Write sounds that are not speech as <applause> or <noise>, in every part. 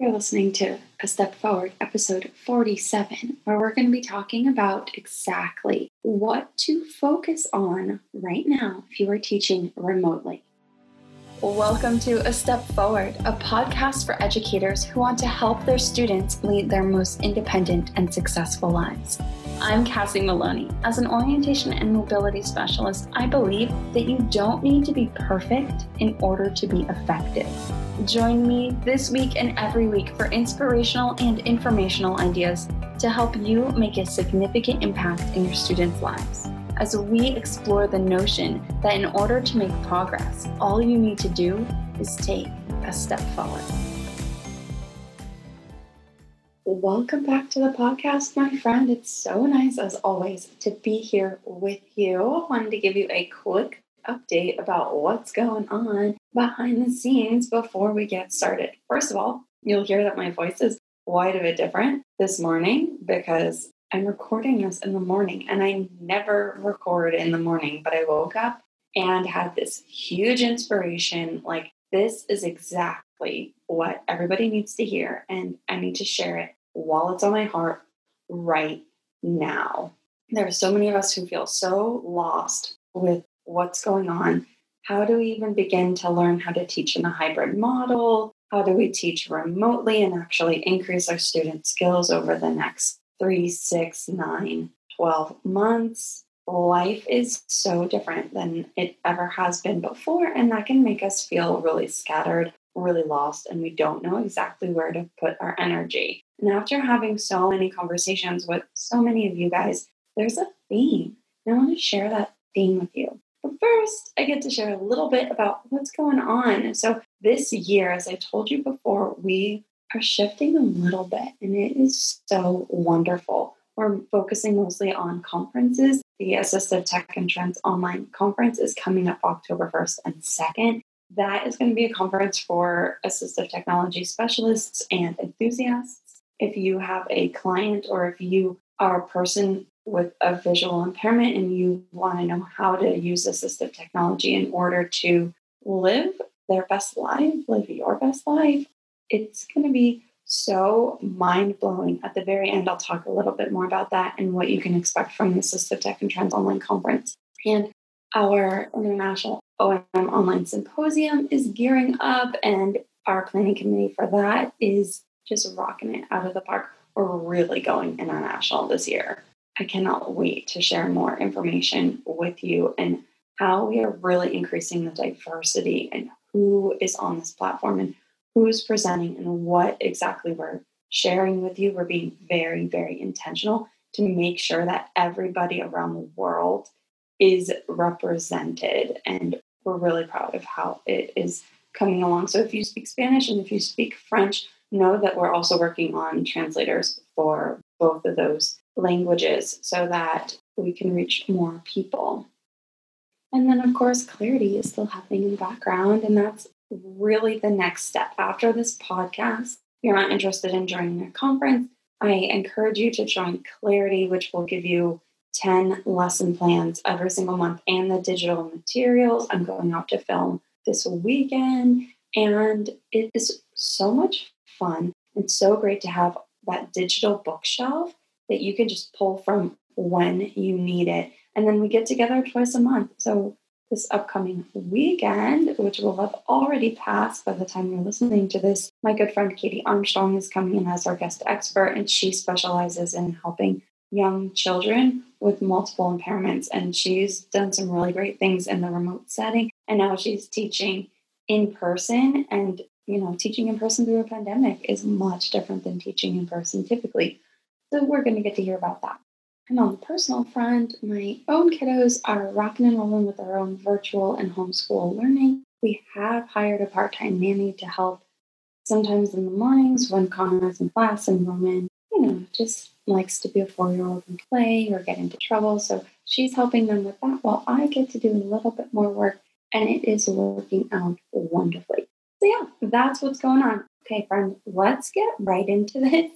You're listening to A Step Forward, episode 47, where we're going to be talking about exactly what to focus on right now if you are teaching remotely. Welcome to A Step Forward, a podcast for educators who want to help their students lead their most independent and successful lives. I'm Cassie Maloney. As an orientation and mobility specialist, I believe that you don't need to be perfect in order to be effective. Join me this week and every week for inspirational and informational ideas to help you make a significant impact in your students' lives. As we explore the notion that in order to make progress, all you need to do is take a step forward. Welcome back to the podcast, my friend. It's so nice, as always, to be here with you. I wanted to give you a quick update about what's going on behind the scenes before we get started. First of all, you'll hear that my voice is quite a bit different this morning because I'm recording this in the morning and I never record in the morning, but I woke up and had this huge inspiration like, this is exactly what everybody needs to hear, and I need to share it while it's on my heart right now. There are so many of us who feel so lost with what's going on. How do we even begin to learn how to teach in a hybrid model? How do we teach remotely and actually increase our student skills over the next three, six, nine, 12 months? Life is so different than it ever has been before, and that can make us feel really scattered, really lost, and we don't know exactly where to put our energy. And after having so many conversations with so many of you guys, there's a theme. And I want to share that theme with you. But first, I get to share a little bit about what's going on. So, this year, as I told you before, we are shifting a little bit, and it is so wonderful. We're focusing mostly on conferences. The Assistive Tech and Trends online conference is coming up October 1st and 2nd. That is going to be a conference for assistive technology specialists and enthusiasts if you have a client or if you are a person with a visual impairment and you want to know how to use assistive technology in order to live their best life, live your best life, it's going to be so mind blowing. At the very end, I'll talk a little bit more about that and what you can expect from the Assistive Tech and Trends online conference. And our International OM online symposium is gearing up, and our planning committee for that is just rocking it out of the park. We're really going international this year. I cannot wait to share more information with you and how we are really increasing the diversity and who is on this platform and who's presenting and what exactly we're sharing with you. We're being very, very intentional to make sure that everybody around the world is represented. And we're really proud of how it is coming along. So if you speak Spanish and if you speak French, know that we're also working on translators for both of those languages so that we can reach more people. And then, of course, clarity is still happening in the background. And that's really the next step. After this podcast, if you're not interested in joining a conference, I encourage you to join Clarity, which will give you 10 lesson plans every single month and the digital materials. I'm going out to film this weekend, and it is so much fun and so great to have that digital bookshelf that you can just pull from when you need it. And then we get together twice a month. So this upcoming weekend, which will have already passed by the time you're listening to this, my good friend Katie Armstrong is coming in as our guest expert, and she specializes in helping young children with multiple impairments. And she's done some really great things in the remote setting. And now she's teaching in person. And you know, teaching in person through a pandemic is much different than teaching in person typically. So we're going to get to hear about that. And on the personal front, my own kiddos are rocking and rolling with their own virtual and homeschool learning. We have hired a part time nanny to help sometimes in the mornings when Connor is in class and Roman, you know, just likes to be a four year old and play or get into trouble. So she's helping them with that while I get to do a little bit more work, and it is working out wonderfully. So, yeah, that's what's going on. Okay, friend, let's get right into this.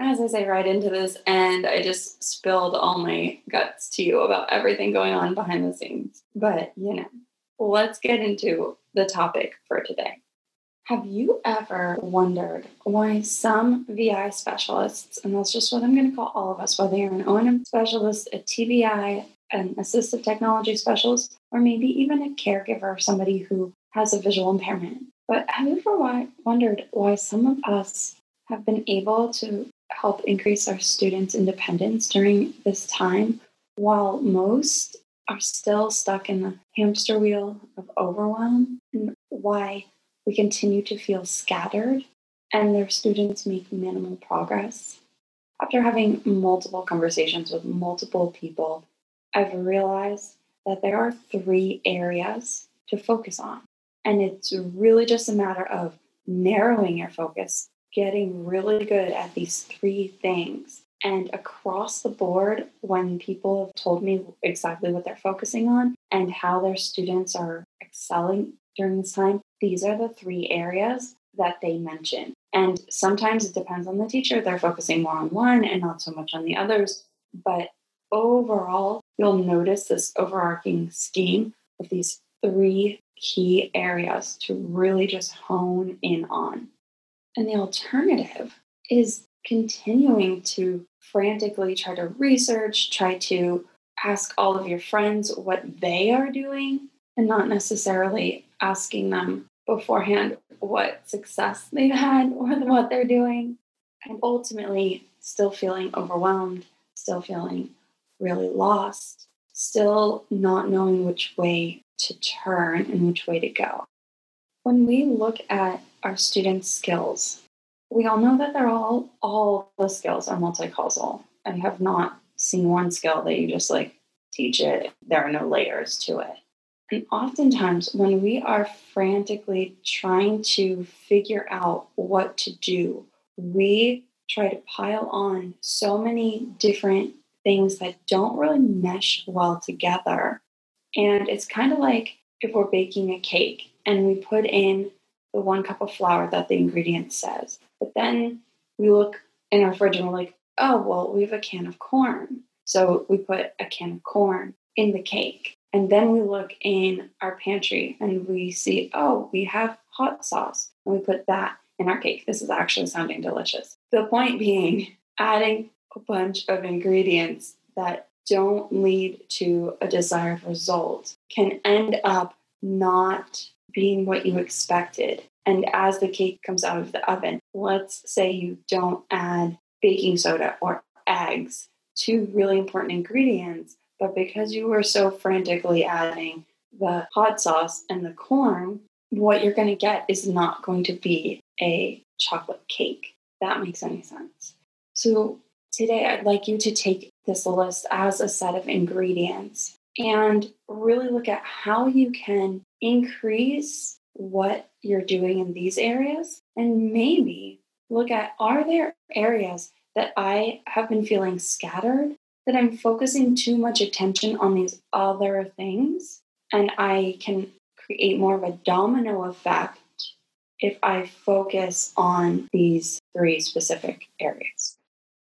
As I say, right into this, and I just spilled all my guts to you about everything going on behind the scenes. But, you know, let's get into the topic for today. Have you ever wondered why some VI specialists, and that's just what I'm going to call all of us, whether you're an O&M specialist, a TVI, an assistive technology specialist, or maybe even a caregiver, somebody who has a visual impairment. But have you ever wondered why some of us have been able to help increase our students' independence during this time, while most are still stuck in the hamster wheel of overwhelm, and why we continue to feel scattered and their students make minimal progress. After having multiple conversations with multiple people, I've realized that there are three areas to focus on. And it's really just a matter of narrowing your focus, getting really good at these three things. And across the board, when people have told me exactly what they're focusing on and how their students are excelling during this time, these are the three areas that they mention. And sometimes it depends on the teacher. They're focusing more on one and not so much on the others. But overall, you'll notice this overarching scheme of these three key areas to really just hone in on. And the alternative is continuing to frantically try to research, try to ask all of your friends what they are doing, and not necessarily asking them beforehand what success they've had <laughs> or what they're doing, and ultimately still feeling overwhelmed, still feeling really lost, still not knowing which way to turn and which way to go. When we look at our students' skills, we all know that they're all all the skills are multi-causal. I have not seen one skill that you just like teach it. There are no layers to it. And oftentimes, when we are frantically trying to figure out what to do, we try to pile on so many different things that don't really mesh well together. And it's kind of like if we're baking a cake and we put in the one cup of flour that the ingredient says, but then we look in our fridge and we're like, oh, well, we have a can of corn. So we put a can of corn in the cake. And then we look in our pantry and we see, oh, we have hot sauce. And we put that in our cake. This is actually sounding delicious. The point being, adding a bunch of ingredients that don't lead to a desired result can end up not being what you expected. And as the cake comes out of the oven, let's say you don't add baking soda or eggs, two really important ingredients, but because you were so frantically adding the hot sauce and the corn, what you're going to get is not going to be a chocolate cake. That makes any sense. So, today I'd like you to take this list as a set of ingredients and really look at how you can increase what you're doing in these areas and maybe look at are there areas that I have been feeling scattered that I'm focusing too much attention on these other things and I can create more of a domino effect if I focus on these three specific areas.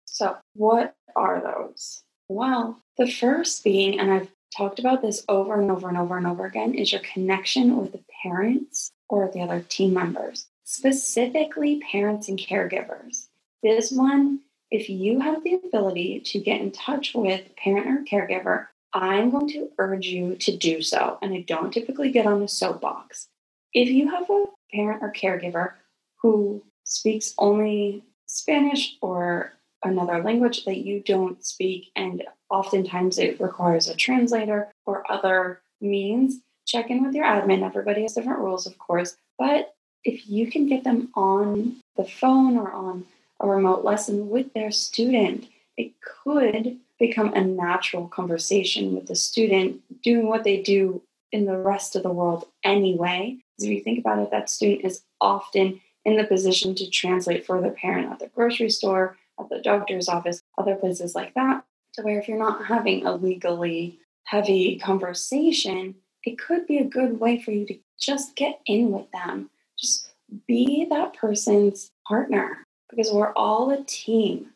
So, what are those? Well, the first being, and I've talked about this over and over and over and over again, is your connection with the parents or the other team members, specifically parents and caregivers. This one if you have the ability to get in touch with parent or caregiver, I'm going to urge you to do so. And I don't typically get on the soapbox. If you have a parent or caregiver who speaks only Spanish or another language that you don't speak, and oftentimes it requires a translator or other means, check in with your admin. Everybody has different rules, of course, but if you can get them on the phone or on a remote lesson with their student, it could become a natural conversation with the student doing what they do in the rest of the world anyway. If you think about it, that student is often in the position to translate for the parent at the grocery store, at the doctor's office, other places like that. To where if you're not having a legally heavy conversation, it could be a good way for you to just get in with them. Just be that person's partner because we're all a team.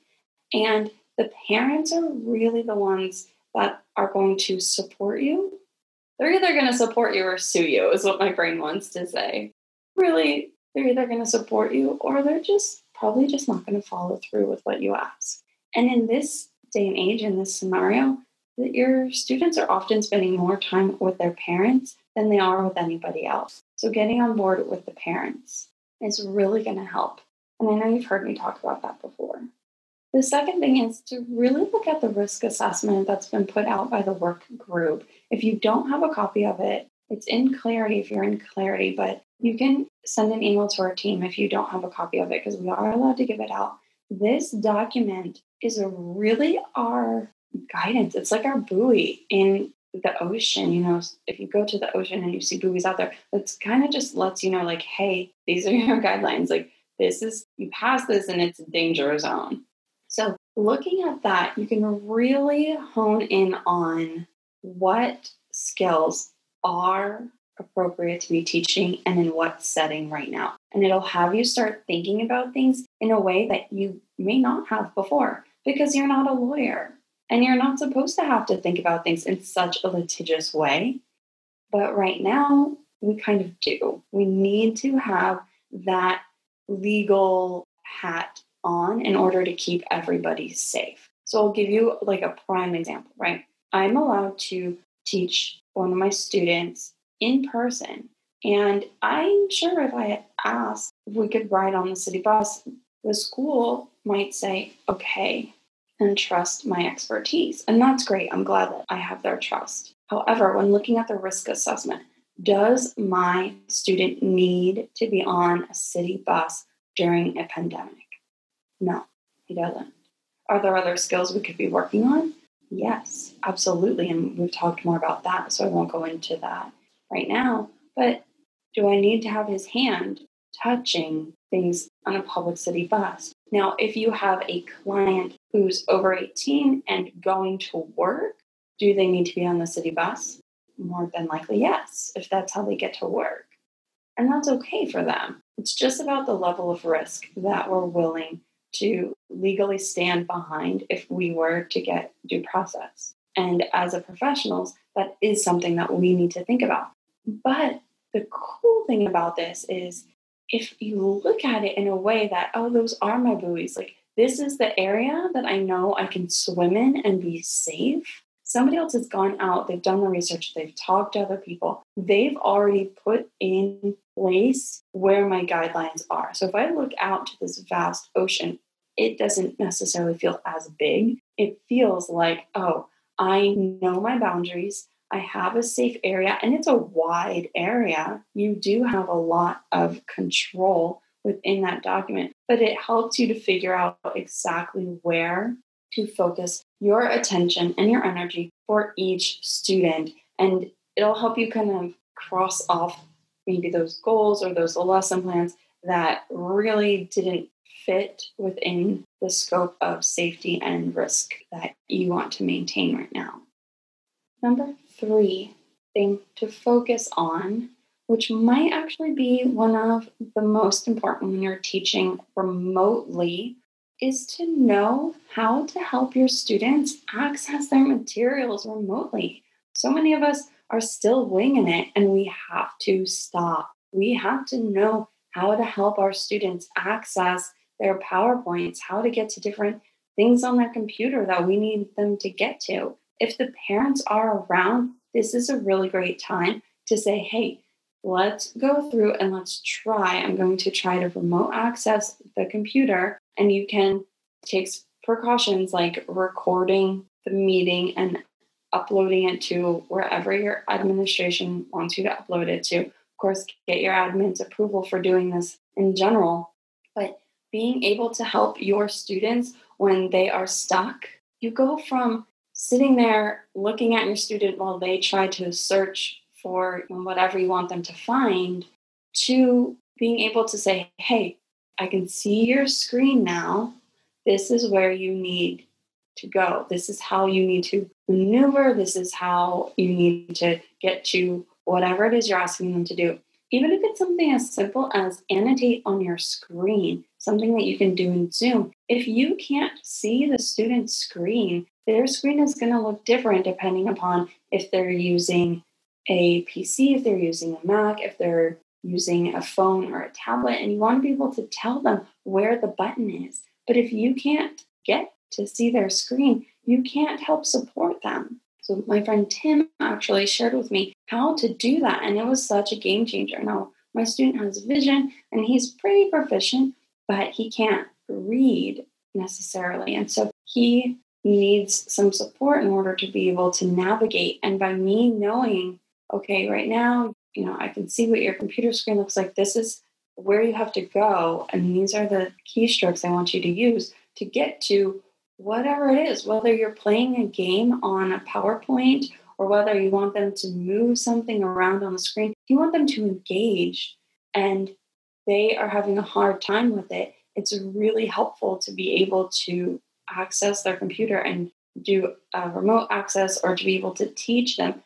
And the parents are really the ones that are going to support you. They're either going to support you or sue you, is what my brain wants to say. Really, they're either going to support you or they're just probably just not going to follow through with what you ask. And in this day and age, in this scenario, that your students are often spending more time with their parents than they are with anybody else. So getting on board with the parents is really going to help. And I know you've heard me talk about that before. The second thing is to really look at the risk assessment that's been put out by the work group. If you don't have a copy of it, it's in Clarity if you're in Clarity, but you can send an email to our team if you don't have a copy of it because we are allowed to give it out. This document is really our guidance. It's like our buoy in the ocean. You know, if you go to the ocean and you see buoys out there, it's kind of just lets you know, like, hey, these are <laughs> your guidelines. Like, this is, you pass this and it's a danger zone. So, looking at that, you can really hone in on what skills are appropriate to be teaching and in what setting right now. And it'll have you start thinking about things in a way that you may not have before because you're not a lawyer and you're not supposed to have to think about things in such a litigious way. But right now, we kind of do. We need to have that legal hat on in order to keep everybody safe. So I'll give you like a prime example, right? I'm allowed to teach one of my students in person. And I'm sure if I asked if we could ride on the city bus, the school might say, okay, and trust my expertise. And that's great. I'm glad that I have their trust. However, when looking at the risk assessment, does my student need to be on a city bus during a pandemic? No, he doesn't. Are there other skills we could be working on? Yes, absolutely. And we've talked more about that, so I won't go into that right now. But do I need to have his hand touching things on a public city bus? Now, if you have a client who's over 18 and going to work, do they need to be on the city bus? More than likely, yes, if that's how they get to work. And that's okay for them. It's just about the level of risk that we're willing to legally stand behind if we were to get due process. And as a professionals, that is something that we need to think about. But the cool thing about this is if you look at it in a way that, oh, those are my buoys, like this is the area that I know I can swim in and be safe. Somebody else has gone out, they've done the research, they've talked to other people, they've already put in place where my guidelines are. So if I look out to this vast ocean, it doesn't necessarily feel as big. It feels like, oh, I know my boundaries. I have a safe area and it's a wide area. You do have a lot of control within that document, but it helps you to figure out exactly where to focus your attention and your energy for each student. And it'll help you kind of cross off maybe those goals or those lesson plans that really didn't fit within the scope of safety and risk that you want to maintain right now. Number three thing to focus on, which might actually be one of the most important when you're teaching remotely, is to know how to help your students access their materials remotely. So many of us are still winging it, and we have to stop. We have to know how to help our students access their PowerPoints, how to get to different things on their computer that we need them to get to. If the parents are around, this is a really great time to say, hey, let's go through and let's try. I'm going to try to remote access the computer, and you can take precautions like recording the meeting and uploading it to wherever your administration wants you to upload it to. Of course, get your admin's approval for doing this in general. But being able to help your students when they are stuck, you go from sitting there looking at your student while they try to search for whatever you want them to find to being able to say, hey, I can see your screen now. This is where you need to go. This is how you need to maneuver. This is how you need to get to whatever it is you're asking them to do. Even if it's something as simple as annotate on your screen, something that you can do in Zoom. If you can't see the student's screen, their screen is going to look different depending upon if they're using a PC, if they're using a Mac, if they're using a phone or a tablet and you want to be able to tell them where the button is. But if you can't get to see their screen, you can't help support them. So my friend Tim actually shared with me how to do that, and it was such a game changer. Now, my student has vision and he's pretty proficient, but he can't read necessarily. And so he needs some support in order to be able to navigate. And by me knowing, okay, right now, you know, I can see what your computer screen looks like. This is where you have to go. And these are the keystrokes I want you to use to get to whatever it is, whether you're playing a game on a PowerPoint or whether you want them to move something around on the screen, you want them to engage and they are having a hard time with it. It's really helpful to be able to access their computer and do uh, remote access or to be able to teach them.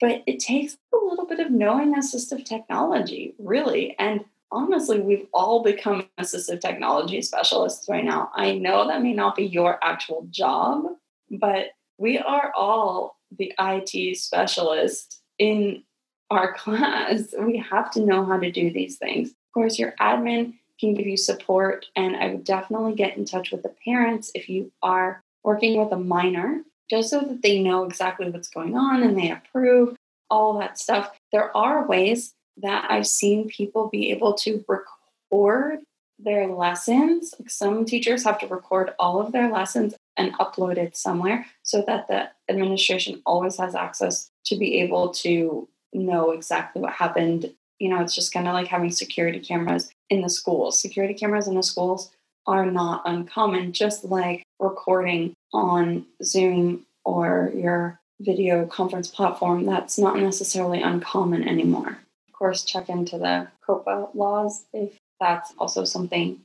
But it takes a little bit of knowing assistive technology, really. And honestly, we've all become assistive technology specialists right now. I know that may not be your actual job, but we are all the IT specialist in our <laughs> class. We have to know how to do these things. Course, your admin can give you support, and I would definitely get in touch with the parents if you are working with a minor, just so that they know exactly what's going on and they approve all that stuff. There are ways that I've seen people be able to record their lessons. Some teachers have to record all of their lessons and upload it somewhere so that the administration always has access to be able to know exactly what happened. You know, it's just kind of like having security cameras in the schools. Security cameras in the schools are not uncommon, just like recording on Zoom or your video conference platform. That's not necessarily uncommon anymore Of course, check into the COPPA laws if that's also something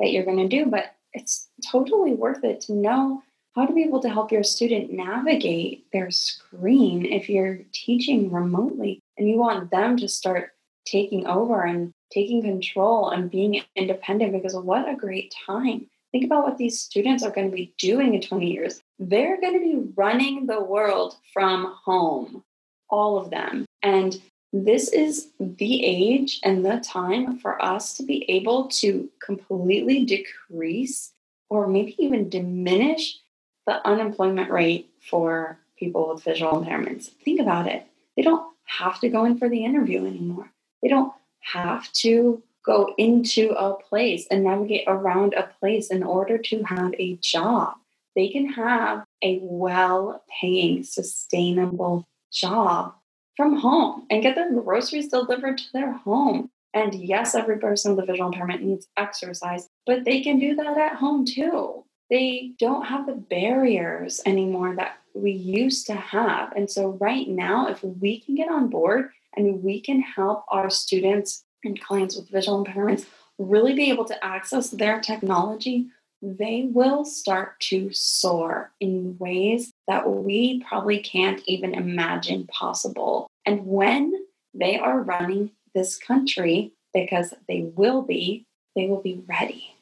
that you're going to do. But it's totally worth it to know how to be able to help your student navigate their screen if you're teaching remotely and you want them to start taking over and taking control and being independent because what a great time. Think about what these students are going to be doing in 20 years. They're going to be running the world from home, all of them. And this is the age and the time for us to be able to completely decrease or maybe even diminish the unemployment rate for people with visual impairments. Think about it. They don't have to go in for the interview anymore. They don't have to go into a place and navigate around a place in order to have a job. They can have a well paying, sustainable job from home and get their groceries delivered to their home. And yes, every person with a visual impairment needs exercise, but they can do that at home too. They don't have the barriers anymore that we used to have. And so, right now, if we can get on board and we can help our students and clients with visual impairments really be able to access their technology, they will start to soar in ways that we probably can't even imagine possible. And when they are running this country, because they will be, they will be ready.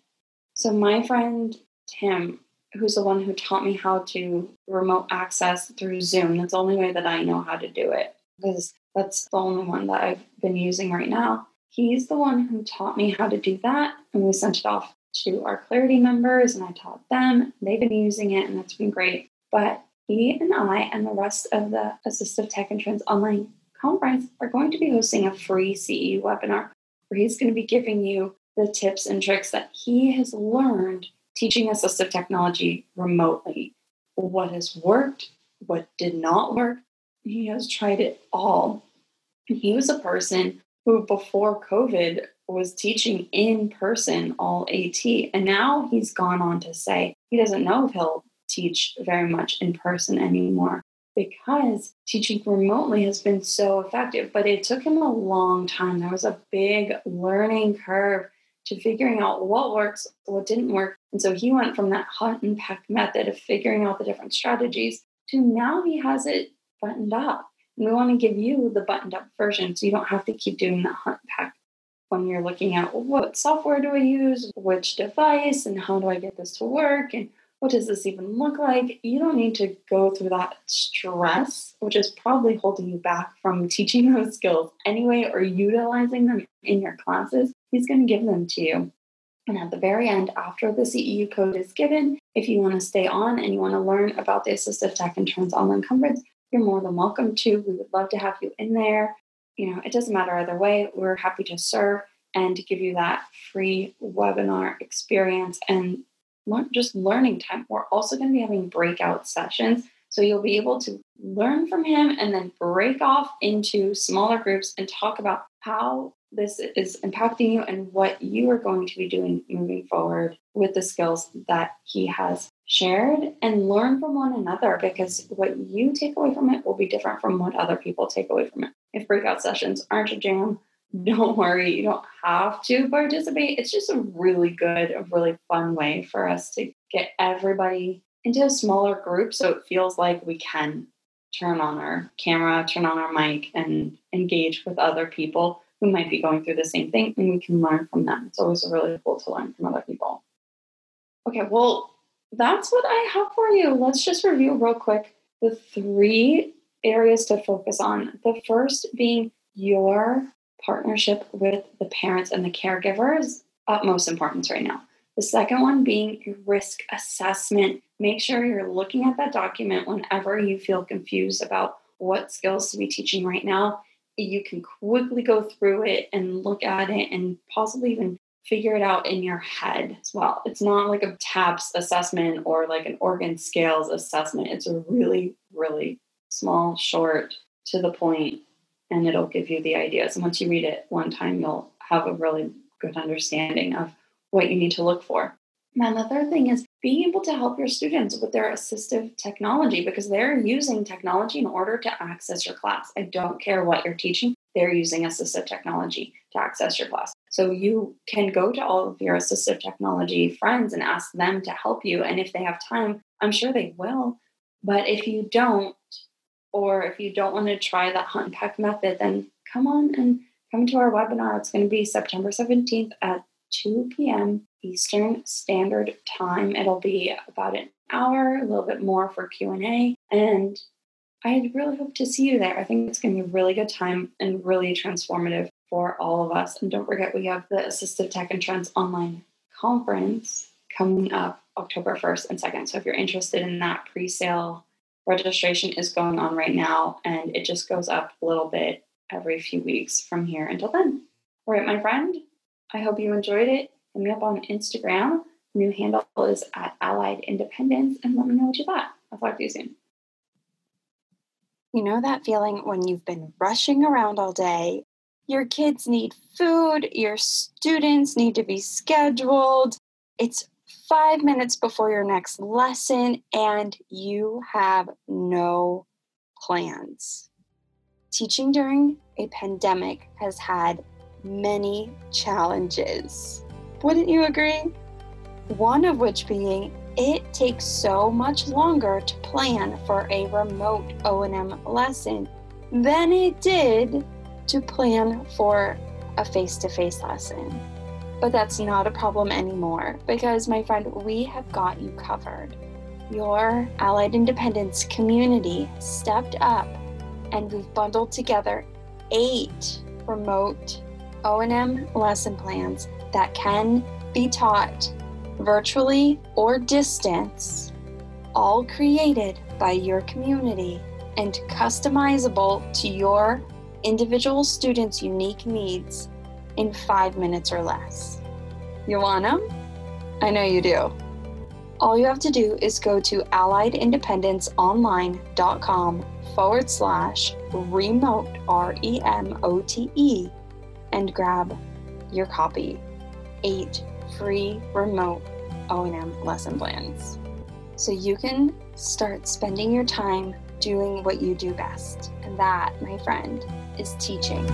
So, my friend Tim, who's the one who taught me how to remote access through Zoom, that's the only way that I know how to do it, because that's the only one that I've been using right now. He's the one who taught me how to do that, and we sent it off to our Clarity members, and I taught them. They've been using it, and that's been great. But he and I and the rest of the Assistive Tech and Trends online conference are going to be hosting a free CE webinar where he's going to be giving you the tips and tricks that he has learned teaching assistive technology remotely. What has worked, what did not work. He has tried it all. He was a person who, before COVID, was teaching in person all AT. And now he's gone on to say he doesn't know if he'll teach very much in person anymore because teaching remotely has been so effective. But it took him a long time. There was a big learning curve to figuring out what works, what didn't work. And so he went from that hunt and peck method of figuring out the different strategies to now he has it buttoned up. We want to give you the buttoned up version so you don't have to keep doing that hunt pack when you're looking at what software do I use, which device, and how do I get this to work, and What does this even look like? You don't need to go through that stress, which is probably holding you back from <laughs> teaching those skills anyway or utilizing them in your classes. He's going to give them to you. And at the very end, after the CEU code is given, if you want to stay on and you want to learn about the Assistive Tech and Trends online conference, you're more than welcome to. We would love to have you in there. You know, it doesn't matter either way. We're happy to serve and to give you that free webinar experience and just learning time. We're also going to be having breakout sessions. So you'll be able to learn from him and then break off into smaller groups and talk about how this is impacting you and what you are going to be doing moving forward with the skills that he has shared and learn from one another because what you take away from it will be different from what other people take away from it. If breakout sessions aren't a jam, <laughs> don't worry, you don't have to participate. It's just a really good, a really fun way for us to get everybody into a smaller group so it feels like we can turn on our camera, turn on our mic, and engage with other people who might be going through the same thing and we can learn from them. It's always really cool to learn from other people. Okay, well, that's what I have for you. Let's just review real quick the three areas to focus on. The first being your partnership with the parents and the caregivers, utmost importance right now. The second one being risk assessment. Make sure you're looking at that document whenever you feel confused about what skills to be teaching right now. You can quickly go through it and look at it and possibly even figure it out in your head as well. It's not like a TAPS assessment or like an organ scales assessment. It's a really, really small, short, to the point and it'll give you the ideas. And once you read it one time, you'll have a really good understanding of what you need to look for. And the third thing is being able to help your students with their assistive technology because they're using technology in order to access your class. I don't care what you're teaching, they're using assistive technology to access your class. So you can go to all of your assistive technology friends and ask them to help you. And if they have time, I'm sure they will. But if you don't, or if you don't want to try that hunt and peck method, then come on and come to our webinar. It's going to be September 17th at 2 p.m. Eastern Standard Time. It'll be about an hour, a little bit more for Q&A, and I really hope to see you there. I think it's going to be a really good time and really transformative for all of us. And don't forget, we have the Assistive Tech and Trends online conference coming up October 1st and 2nd. So if you're interested in that pre-sale registration is going on right now, and it just goes up a little bit every few weeks from here until then. All right, my friend, I hope you enjoyed it. Hit me up on Instagram. New handle is at Allied Independence, and let me know what you thought. I'll talk to you soon. You know that feeling when you've been rushing around all day? Your kids need food, your students need to be scheduled. It's five minutes before your next lesson and you have no plans. Teaching during a pandemic has had many challenges. Wouldn't you agree? One of which being it takes so much longer to plan for a remote O&M lesson than it did to plan for a face-to-face lesson. But that's not a problem anymore because, my friend, we have got you covered. Your Allied Independence community stepped up and we've bundled together eight remote O&M lesson plans that can be taught virtually or distance, all created by your community and customizable to your individual students' unique needs in five minutes or less. You want them? I know you do. All you have to do is go to alliedindependenceonline.com forward slash remote, R E M O T E, and grab your copy. Eight free remote O&M lesson plans. So you can start spending your time doing what you do best. And that, my friend, is teaching.